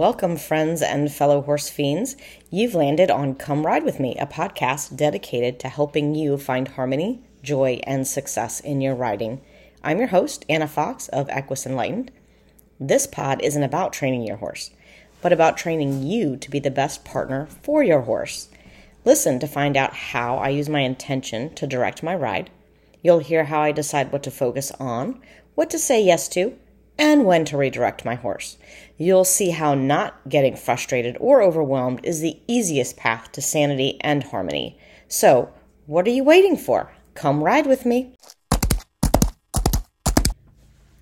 Welcome, friends and fellow horse fiends. You've landed on Come Ride With Me, a podcast dedicated to helping you find harmony, joy, and success in your riding. I'm your host, Anna Fox of Equus Enlightened. This pod isn't about training your horse, but about training you to be the best partner for your horse. Listen to find out how I use my intention to direct my ride. You'll hear how I decide what to focus on, what to say yes to, and when to redirect my horse. You'll see how not getting frustrated or overwhelmed is the easiest path to sanity and harmony. So, what are you waiting for? Come ride with me.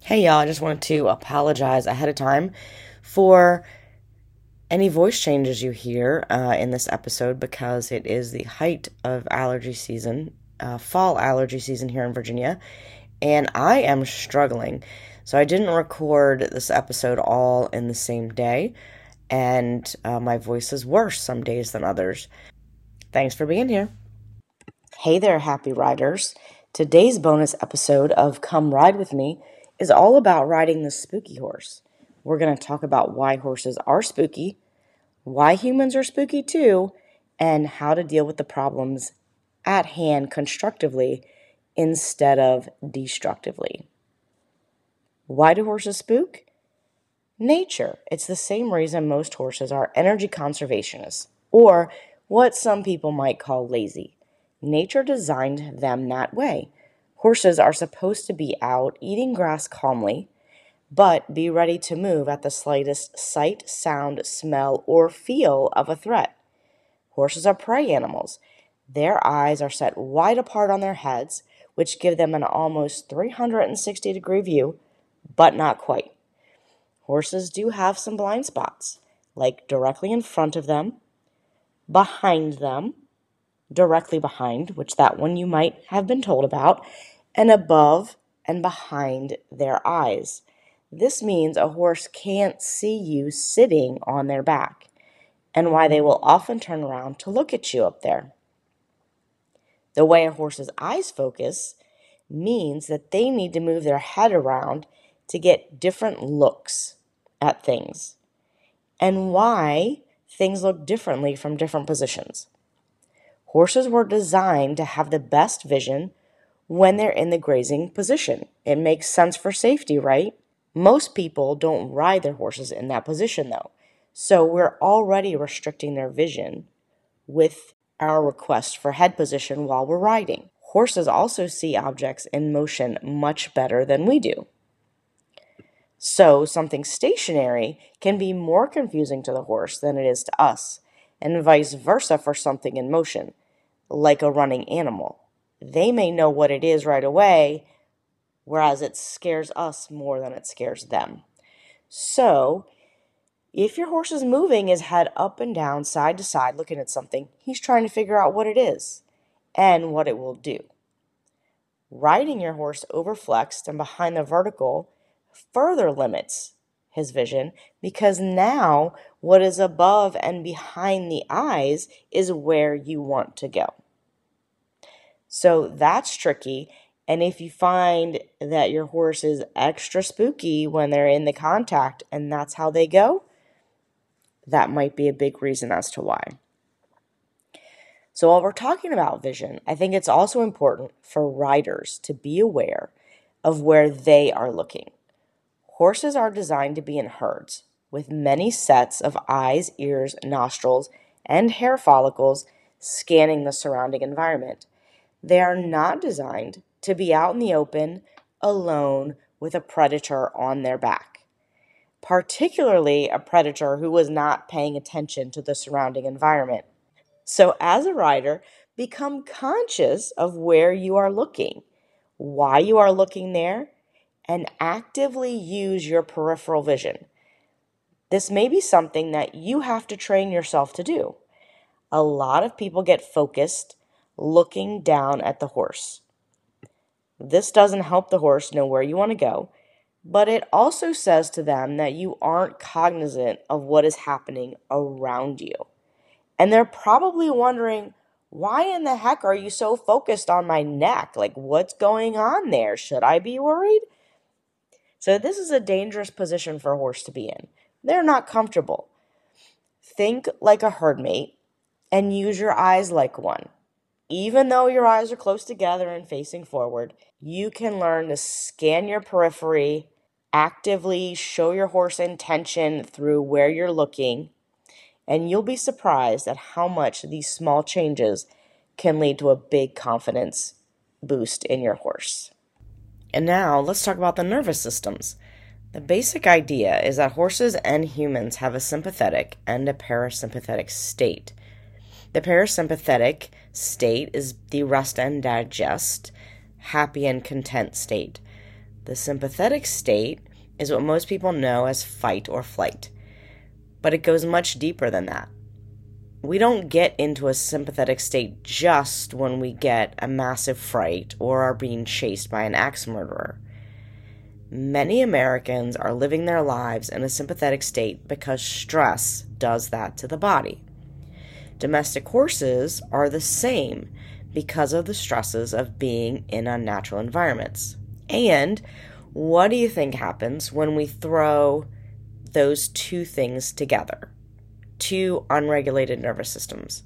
Hey, y'all, I just wanted to apologize ahead of time for any voice changes you hear uh, in this episode because it is the height of allergy season, uh, fall allergy season here in Virginia, and I am struggling. So I didn't record this episode all in the same day, and uh, my voice is worse some days than others. Thanks for being here. Hey there, happy riders. Today's bonus episode of Come Ride With Me is all about riding the spooky horse. We're going to talk about why horses are spooky, why humans are spooky too, and how to deal with the problems at hand constructively instead of destructively. Why do horses spook? Nature. It's the same reason most horses are energy conservationists, or what some people might call lazy. Nature designed them that way. Horses are supposed to be out eating grass calmly, but be ready to move at the slightest sight, sound, smell, or feel of a threat. Horses are prey animals. Their eyes are set wide apart on their heads, which give them an almost 360 degree view but not quite. Horses do have some blind spots, like directly in front of them, behind them, directly behind, which that one you might have been told about, and above and behind their eyes. This means a horse can't see you sitting on their back, and why they will often turn around to look at you up there. The way a horse's eyes focus means that they need to move their head around to get different looks at things and why things look differently from different positions. Horses were designed to have the best vision when they're in the grazing position. It makes sense for safety, right? Most people don't ride their horses in that position though. So we're already restricting their vision with our request for head position while we're riding. Horses also see objects in motion much better than we do. So, something stationary can be more confusing to the horse than it is to us, and vice versa for something in motion, like a running animal. They may know what it is right away, whereas it scares us more than it scares them. So, if your horse is moving his head up and down, side to side, looking at something, he's trying to figure out what it is and what it will do. Riding your horse over flexed and behind the vertical further limits his vision because now what is above and behind the eyes is where you want to go. So that's tricky. And if you find that your horse is extra spooky when they're in the contact and that's how they go, that might be a big reason as to why. So, while we're talking about vision, I think it's also important for riders to be aware of where they are looking. Horses are designed to be in herds, with many sets of eyes, ears, nostrils, and hair follicles scanning the surrounding environment. They are not designed to be out in the open, alone, with a predator on their back, particularly a predator who was not paying attention to the surrounding environment. So, as a rider, become conscious of where you are looking, why you are looking there, and actively use your peripheral vision. This may be something that you have to train yourself to do. A lot of people get focused looking down at the horse. This doesn't help the horse know where you want to go, but it also says to them that you aren't cognizant of what is happening around you. And they're probably wondering, why in the heck are you so focused on my neck? Like, what's going on there? Should I be worried? So, this is a dangerous position for a horse to be in. they're not comfortable. Think like a herd mate and use your eyes like one. Even though your eyes are close together and facing forward, you can learn to scan your periphery, actively show your horse intention through where you're looking, and you'll be surprised at how much these small changes can lead to a big confidence boost in your horse. And now let's talk about the nervous systems. The basic idea is that horses and humans have a sympathetic and a parasympathetic state. The parasympathetic state is the rest and digest, happy and content state. The sympathetic state is what most people know as fight or flight, but it goes much deeper than that. We don't get into a sympathetic state just when we get a massive fright or are being chased by an axe murderer. Many Americans are living their lives in a sympathetic state because stress does that to the body. Domestic horses are the same because of the stresses of being in unnatural environments. And what do you think happens when we throw those two things together? Two unregulated nervous systems.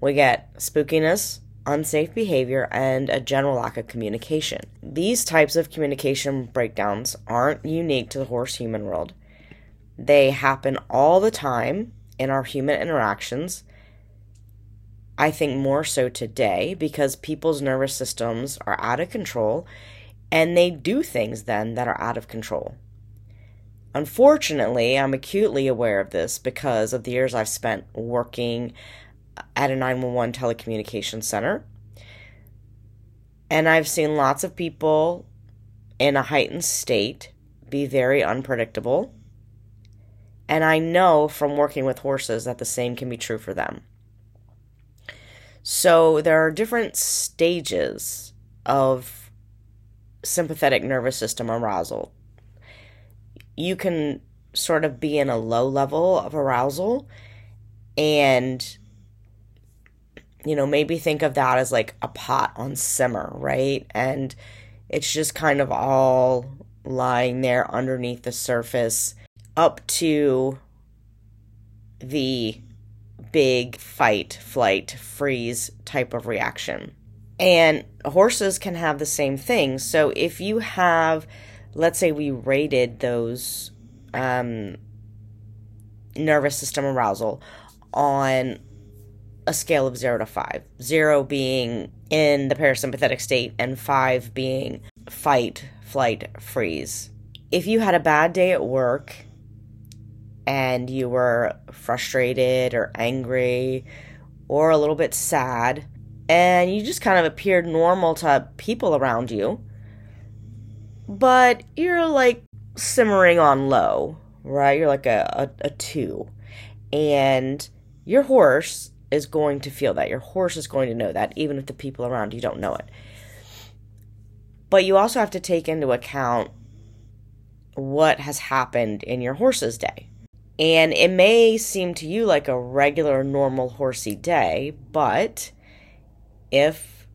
We get spookiness, unsafe behavior, and a general lack of communication. These types of communication breakdowns aren't unique to the horse human world. They happen all the time in our human interactions. I think more so today because people's nervous systems are out of control and they do things then that are out of control. Unfortunately, I'm acutely aware of this because of the years I've spent working at a 911 telecommunications center. And I've seen lots of people in a heightened state be very unpredictable. And I know from working with horses that the same can be true for them. So there are different stages of sympathetic nervous system arousal. You can sort of be in a low level of arousal and you know, maybe think of that as like a pot on simmer, right? And it's just kind of all lying there underneath the surface up to the big fight, flight, freeze type of reaction. And horses can have the same thing. So if you have, let's say we rated those um, nervous system arousal on a scale of zero to five. Zero being in the parasympathetic state, and five being fight, flight, freeze. If you had a bad day at work and you were frustrated or angry or a little bit sad, and you just kind of appeared normal to people around you, but you're like simmering on low, right? You're like a, a, a two. And your horse is going to feel that. Your horse is going to know that, even if the people around you don't know it. But you also have to take into account what has happened in your horse's day. And it may seem to you like a regular, normal horsey day, but if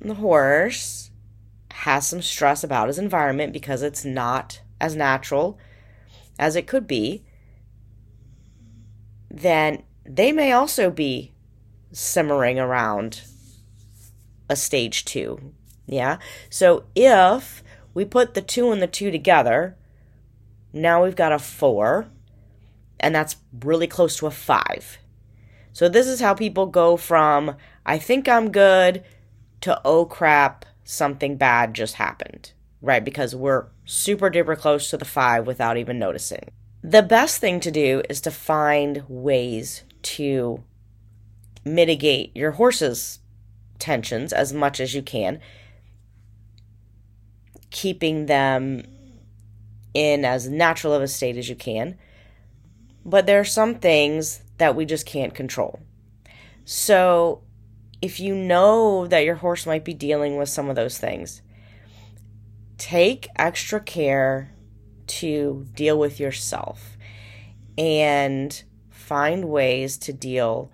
the horse has some stress about his environment because it's not as natural as it could be, then they may also be simmering around a stage two. Yeah. So if we put the two and the two together, now we've got a four, and that's really close to a five. So this is how people go from I think I'm good to oh crap, something bad just happened, right? Because we're super duper close to the five without even noticing. The best thing to do is to find ways to mitigate your horse's tensions as much as you can, keeping them in as natural of a state as you can. But there are some things that we just can't control. So, if you know that your horse might be dealing with some of those things, take extra care to deal with yourself and find ways to deal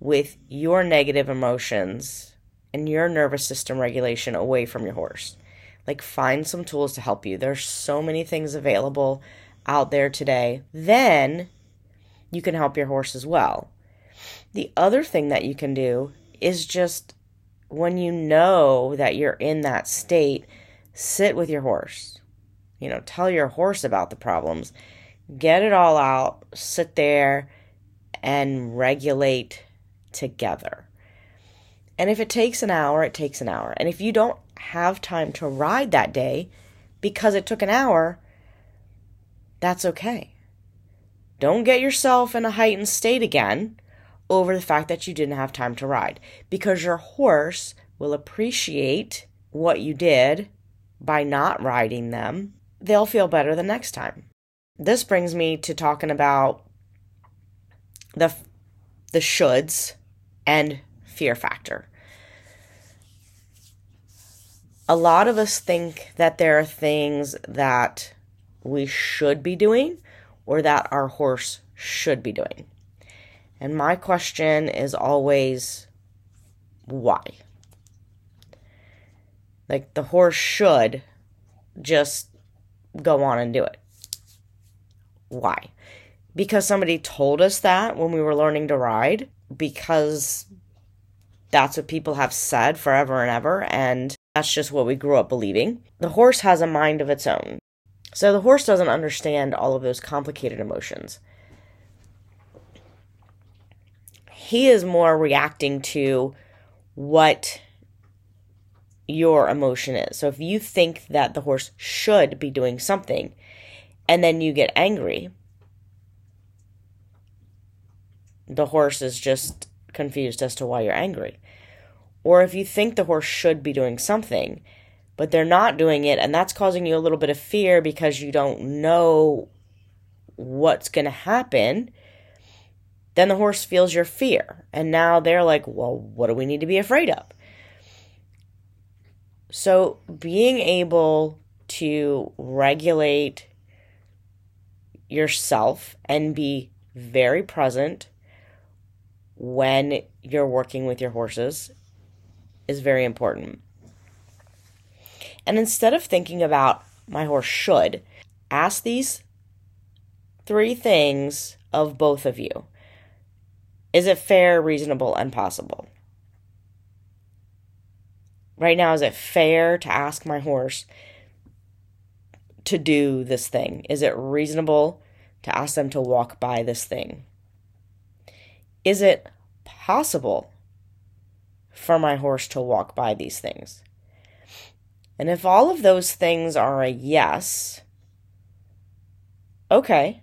with your negative emotions and your nervous system regulation away from your horse. Like, find some tools to help you. There's so many things available out there today, then you can help your horse as well. The other thing that you can do is just when you know that you're in that state, sit with your horse. You know, tell your horse about the problems. Get it all out, sit there and regulate together. And if it takes an hour, it takes an hour. And if you don't have time to ride that day because it took an hour, that's okay. Don't get yourself in a heightened state again over the fact that you didn't have time to ride because your horse will appreciate what you did by not riding them. They'll feel better the next time. This brings me to talking about the the shoulds and fear factor. A lot of us think that there are things that we should be doing or that our horse should be doing. And my question is always why? Like the horse should just go on and do it. Why? Because somebody told us that when we were learning to ride, because that's what people have said forever and ever, and that's just what we grew up believing. The horse has a mind of its own. So the horse doesn't understand all of those complicated emotions. He is more reacting to what your emotion is. So if you think that the horse should be doing something and then you get angry, the horse is just confused as to why you're angry. Or if you think the horse should be doing something but they're not doing it and that's causing you a little bit of fear because you don't know what's going to happen then the horse feels your fear and now they're like well what do we need to be afraid of? So being able to regulate yourself and be very present when you're working with your horses is very important. And instead of thinking about my horse should, ask these three things of both of you Is it fair, reasonable, and possible? Right now, is it fair to ask my horse to do this thing? Is it reasonable to ask them to walk by this thing? Is it possible for my horse to walk by these things? And if all of those things are a yes, okay,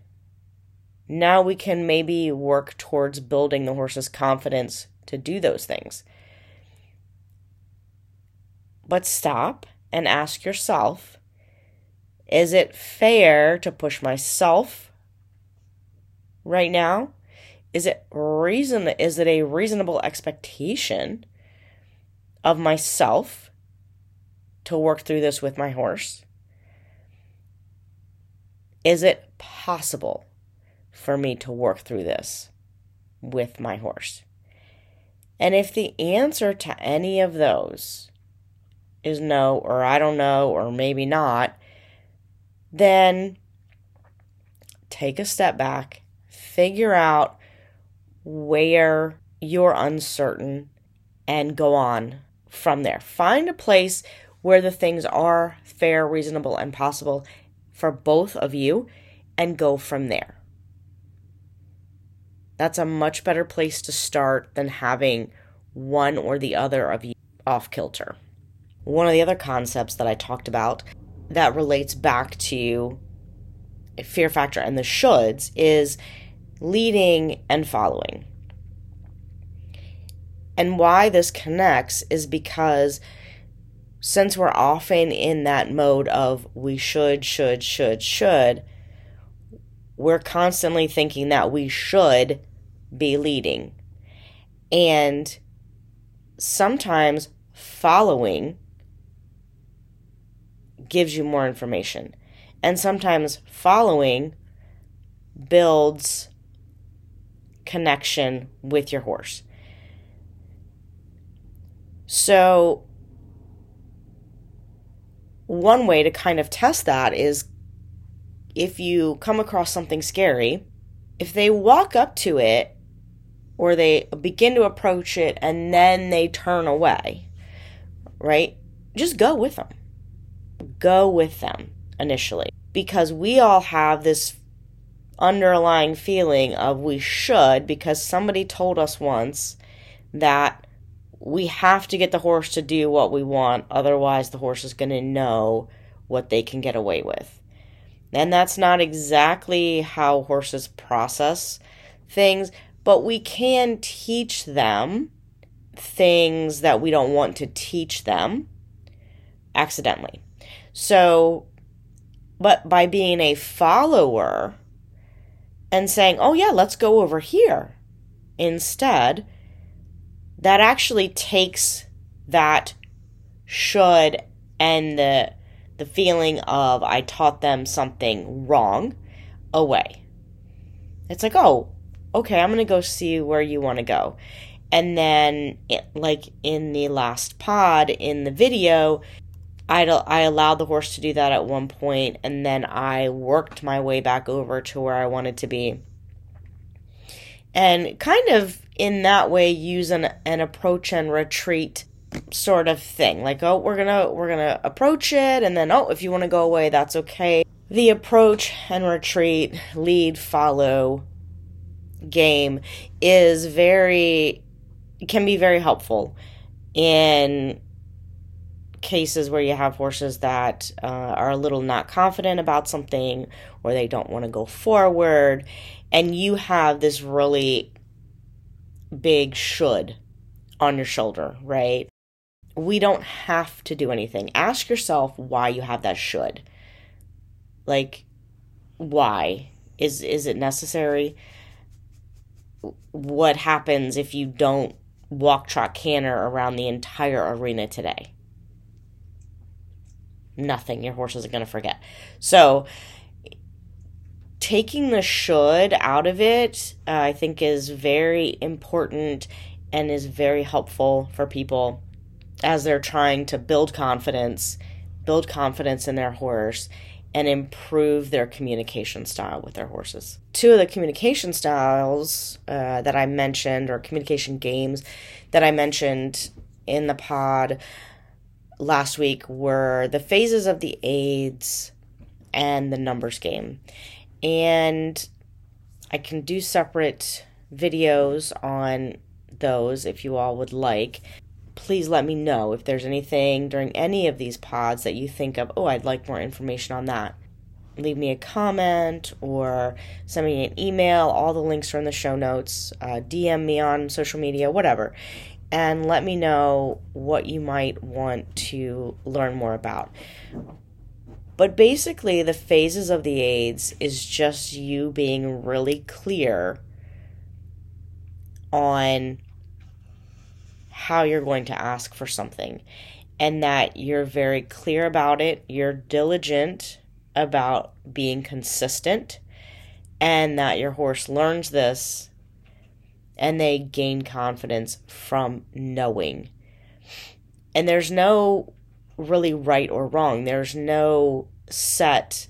now we can maybe work towards building the horse's confidence to do those things. But stop and ask yourself is it fair to push myself right now? Is it reason is it a reasonable expectation of myself to work through this with my horse? Is it possible for me to work through this with my horse? And if the answer to any of those is no, or I don't know, or maybe not, then take a step back, figure out where you're uncertain, and go on from there. Find a place where the things are fair, reasonable, and possible for both of you and go from there. That's a much better place to start than having one or the other of you off kilter. One of the other concepts that I talked about that relates back to fear factor and the shoulds is leading and following. And why this connects is because since we're often in that mode of we should, should, should, should, we're constantly thinking that we should be leading. And sometimes following gives you more information. And sometimes following builds connection with your horse. So one way to kind of test that is if you come across something scary, if they walk up to it or they begin to approach it and then they turn away, right? Just go with them. Go with them initially because we all have this underlying feeling of we should because somebody told us once that we have to get the horse to do what we want otherwise the horse is going to know what they can get away with and that's not exactly how horses process things but we can teach them things that we don't want to teach them accidentally so but by being a follower and saying, oh, yeah, let's go over here instead, that actually takes that should and the the feeling of I taught them something wrong away. It's like, oh, okay, I'm going to go see where you want to go. And then, it, like in the last pod in the video, I, I allowed the horse to do that at one point, and then I worked my way back over to where I wanted to be. And kind of in that way, use an, an approach and retreat sort of thing. Like, oh, we're gonna we're gonna approach it, and then oh, if you want to go away, that's okay. The approach and retreat, lead, follow game is very can be very helpful in cases where you have horses that uh, are a little not confident about something or they don't want to go forward, and you have this really big should on your shoulder, right? We don't have to do anything. Ask yourself why you have that should. Like, why? Is is it necessary? What happens if you don't walk, trot, canter around the entire arena today? nothing. Your horse isn't going to forget. So, taking the should out of it, uh, I think, is very important and is very helpful for people as they're trying to build confidence, build confidence in their horse, and improve their communication style with their horses. Two of the communication styles uh, that I mentioned, or communication games that I mentioned in the pod, last week were the phases of the aids and the numbers game. And I can do separate videos on those if you all would like. Please let me know if there's anything during any of these pods that you think of, oh, I'd like more information on that. Leave me a comment or send me an email. All the links are in the show notes. Uh, DM me on social media, whatever and let me know what you might want to learn more about. But basically, the phases of the aids is just you being really clear on how you're going to ask for something and that you're very clear about it, you're diligent about being consistent, and that your horse learns this and they gain confidence from knowing. And there's no really right or wrong. There's no set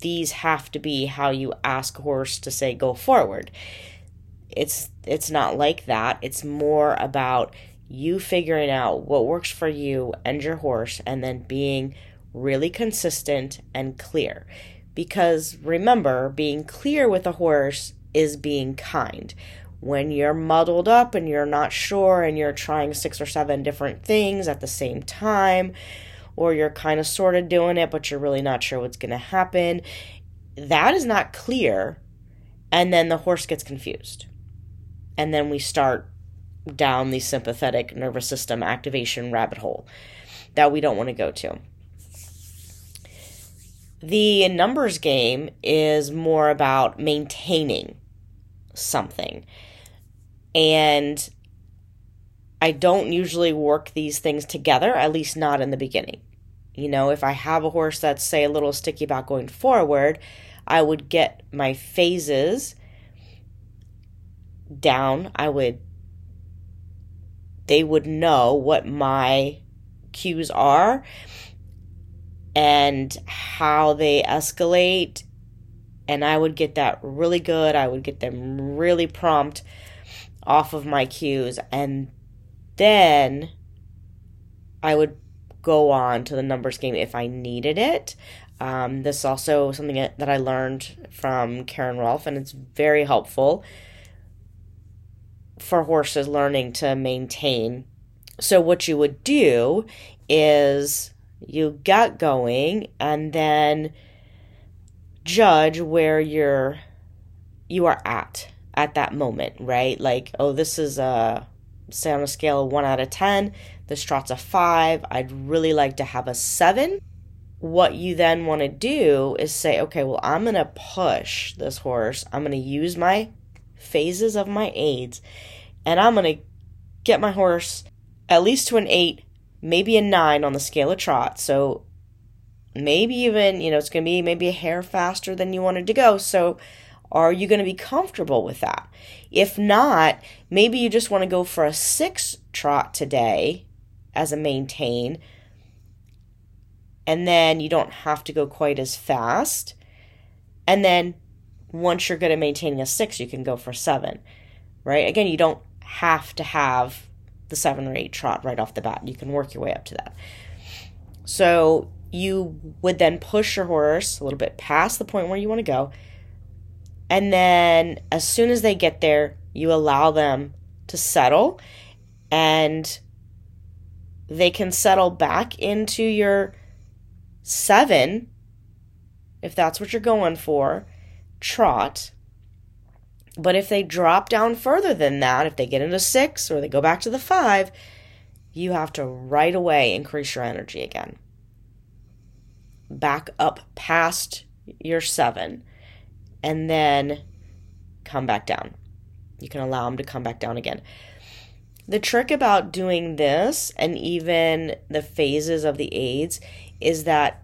these have to be how you ask horse to say go forward. It's it's not like that. It's more about you figuring out what works for you and your horse and then being really consistent and clear. Because remember, being clear with a horse is being kind. When you're muddled up and you're not sure and you're trying six or seven different things at the same time, or you're kind of sort of doing it, but you're really not sure what's going to happen, that is not clear. And then the horse gets confused. And then we start down the sympathetic nervous system activation rabbit hole that we don't want to go to. The numbers game is more about maintaining something. And I don't usually work these things together, at least not in the beginning. You know, if I have a horse that's, say, a little sticky about going forward, I would get my phases down. I would, they would know what my cues are and how they escalate. And I would get that really good. I would get them really prompt off of my cues. And then I would go on to the numbers game if I needed it. Um, this is also something that I learned from Karen Rohlf, and it's very helpful for horses learning to maintain. So, what you would do is you get going and then judge where you're you are at at that moment, right? Like, oh, this is a say on a scale of 1 out of 10, this trot's a 5. I'd really like to have a 7 what you then want to do is say, okay, well, I'm going to push this horse. I'm going to use my phases of my aids, and I'm going to get my horse at least to an eight, maybe a nine on the scale of trot. So maybe even, you know, it's going to be maybe a hair faster than you wanted to go. So are you going to be comfortable with that? If not, maybe you just want to go for a six trot today as a maintain and then you don't have to go quite as fast. And then once you're good at maintaining a six, you can go for seven, right? Again, you don't have to have the seven or eight trot right off the bat. You can work your way up to that. So you would then push your horse a little bit past the point where you want to go. And then as soon as they get there, you allow them to settle and they can settle back into your seven, if that's what you're going for, trot. But if they drop down further than that, if they get into six or they go back to the five, you have to right away increase your energy again. Back up past your seven and then come back down. You can allow them to come back down again. The trick about doing this and even the phases of the aids is that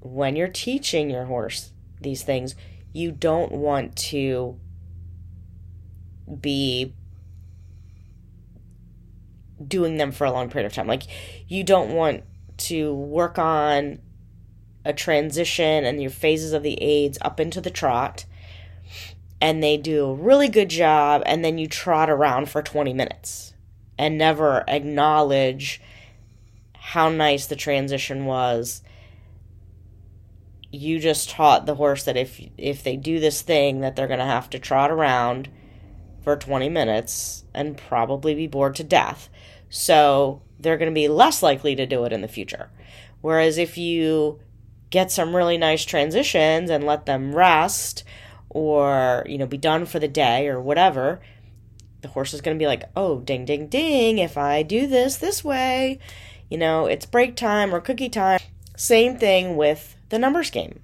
when you're teaching your horse these things, you don't want to be doing them for a long period of time. Like, you don't want to work on a transition and your phases of the aids up into the trot and they do a really good job and then you trot around for 20 minutes and never acknowledge how nice the transition was. You just taught the horse that if if they do this thing that they're going to have to trot around for 20 minutes and probably be bored to death. So, they're going to be less likely to do it in the future. Whereas if you get some really nice transitions and let them rest or, you know, be done for the day or whatever, the horse is going to be like, "Oh, ding ding ding, if I do this this way, you know, it's break time or cookie time. Same thing with the numbers game.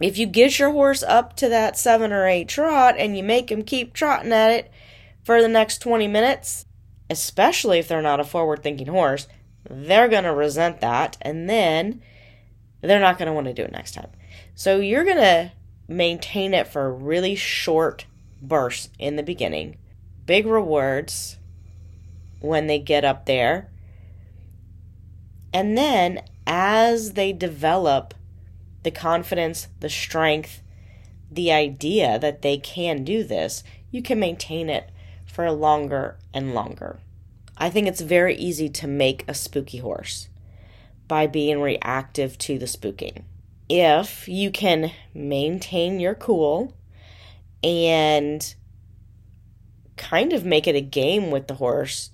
If you get your horse up to that seven or eight trot and you make him keep trotting at it for the next 20 minutes, especially if they're not a forward thinking horse, they're going to resent that and then they're not going to want to do it next time. So you're going to maintain it for really short bursts in the beginning, big rewards when they get up there, and then as they develop the confidence, the strength, the idea that they can do this, you can maintain it for longer and longer. I think it's very easy to make a spooky horse by being reactive to the spooking. If you can maintain your cool and kind of make it a game with the horse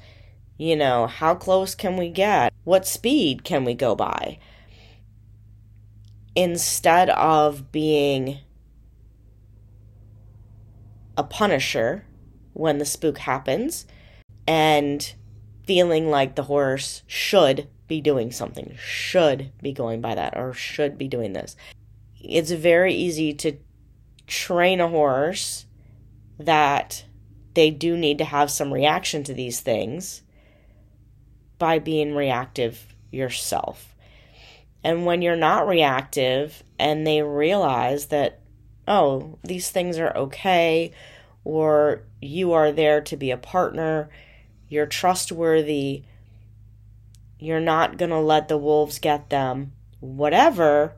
you know, how close can we get? What speed can we go by? Instead of being a punisher when the spook happens and feeling like the horse should be doing something, should be going by that, or should be doing this. It's very easy to train a horse that they do need to have some reaction to these things by being reactive yourself. And when you're not reactive and they realize that, oh, these things are okay, or you are there to be a partner, you're trustworthy, you're not going to let the wolves get them, whatever,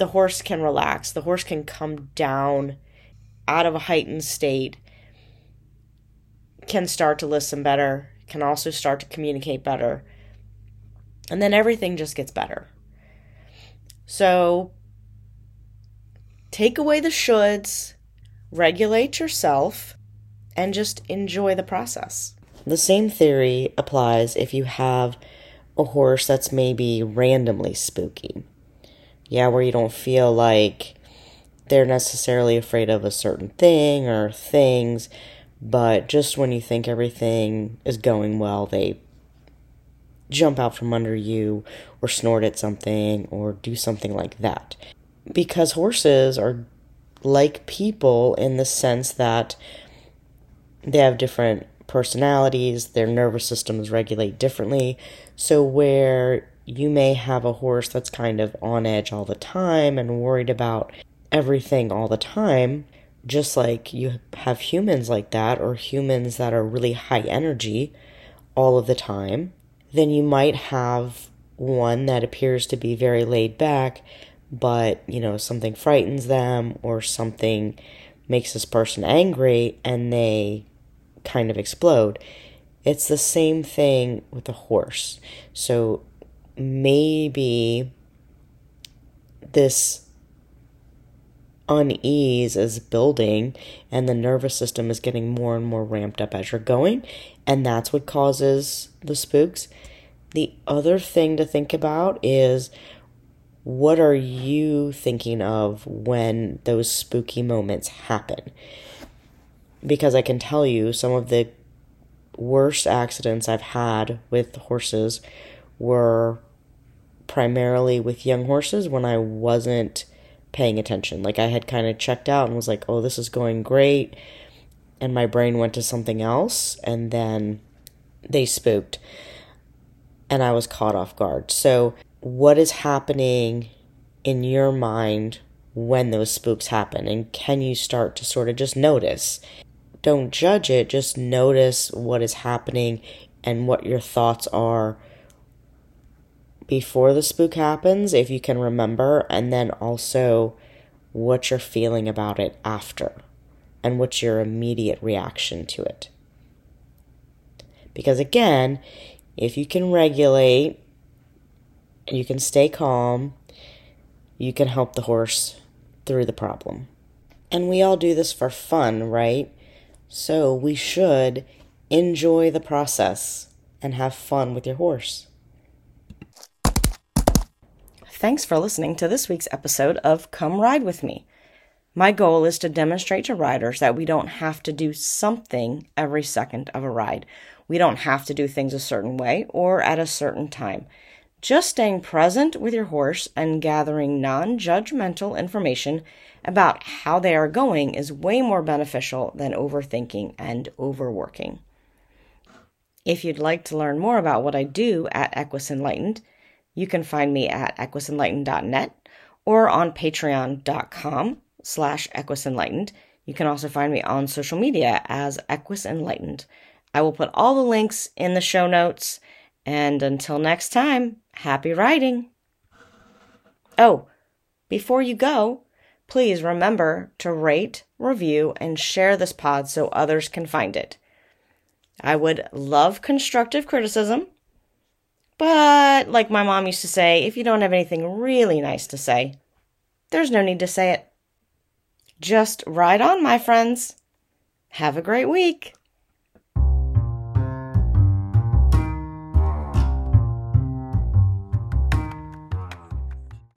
the horse can relax. The horse can come down out of a heightened state, can start to listen better, can also start to communicate better. And then everything just gets better. So take away the shoulds, regulate yourself, and just enjoy the process. The same theory applies if you have a horse that's maybe randomly spooky. Yeah, where you don't feel like they're necessarily afraid of a certain thing or things, but just when you think everything is going well, they jump out from under you or snort at something or do something like that. Because horses are like people in the sense that they have different personalities, their nervous systems regulate differently. So, where you may have a horse that's kind of on edge all the time and worried about everything all the time, just like you have humans like that, or humans that are really high energy all of the time, then you might have one that appears to be very laid back, but you know, something frightens them or something makes this person angry and they kind of explode. It's the same thing with a horse. So maybe this unease is building and the nervous system is getting more and more ramped up as you're going, and that's what causes the spooks. The other thing to think about is what are you thinking of when those spooky moments happen? because I can tell you some of the worst accidents I've had with horses were primarily with young horses when I wasn't paying attention. Like I had kind of checked out and was like, oh, this is going great. And my brain went to something else, and then they spooked. And I was caught off guard. So, what is happening in your mind when those spooks happen? And can you start to sort of just notice? don't judge it, just notice what is happening and what your thoughts are before the spook happens, if you can remember, and then also what you're feeling about it after and what's your immediate reaction to it. Because again, if you can regulate and you can stay calm, you can help the horse through the problem. And we all do this for fun, right? So we should enjoy the process and have fun with your horse. Thanks for listening to this week's episode of Come Ride With Me. My goal is to demonstrate to riders that we don't have to do something every second of a ride. We don't have to do things a certain way or at a certain time. Just staying present with your horse and gathering non judgmental information about how they are going is way more beneficial than overthinking and overworking. If you'd like to learn more about what I do at Equus Enlightened, you can find me at equusenlightened.net or on patreon.com slash equusenlightened. You can also find me on social media as Equus Enlightened. I will put all the links in the show notes. And until next time, happy riding! Oh, before you go, please remember to rate, review, and share this pod so others can find it. I would love constructive criticism, but like my mom used to say, if you don't have anything really nice to say, there's no need to say it. Just ride on, my friends. Have a great week.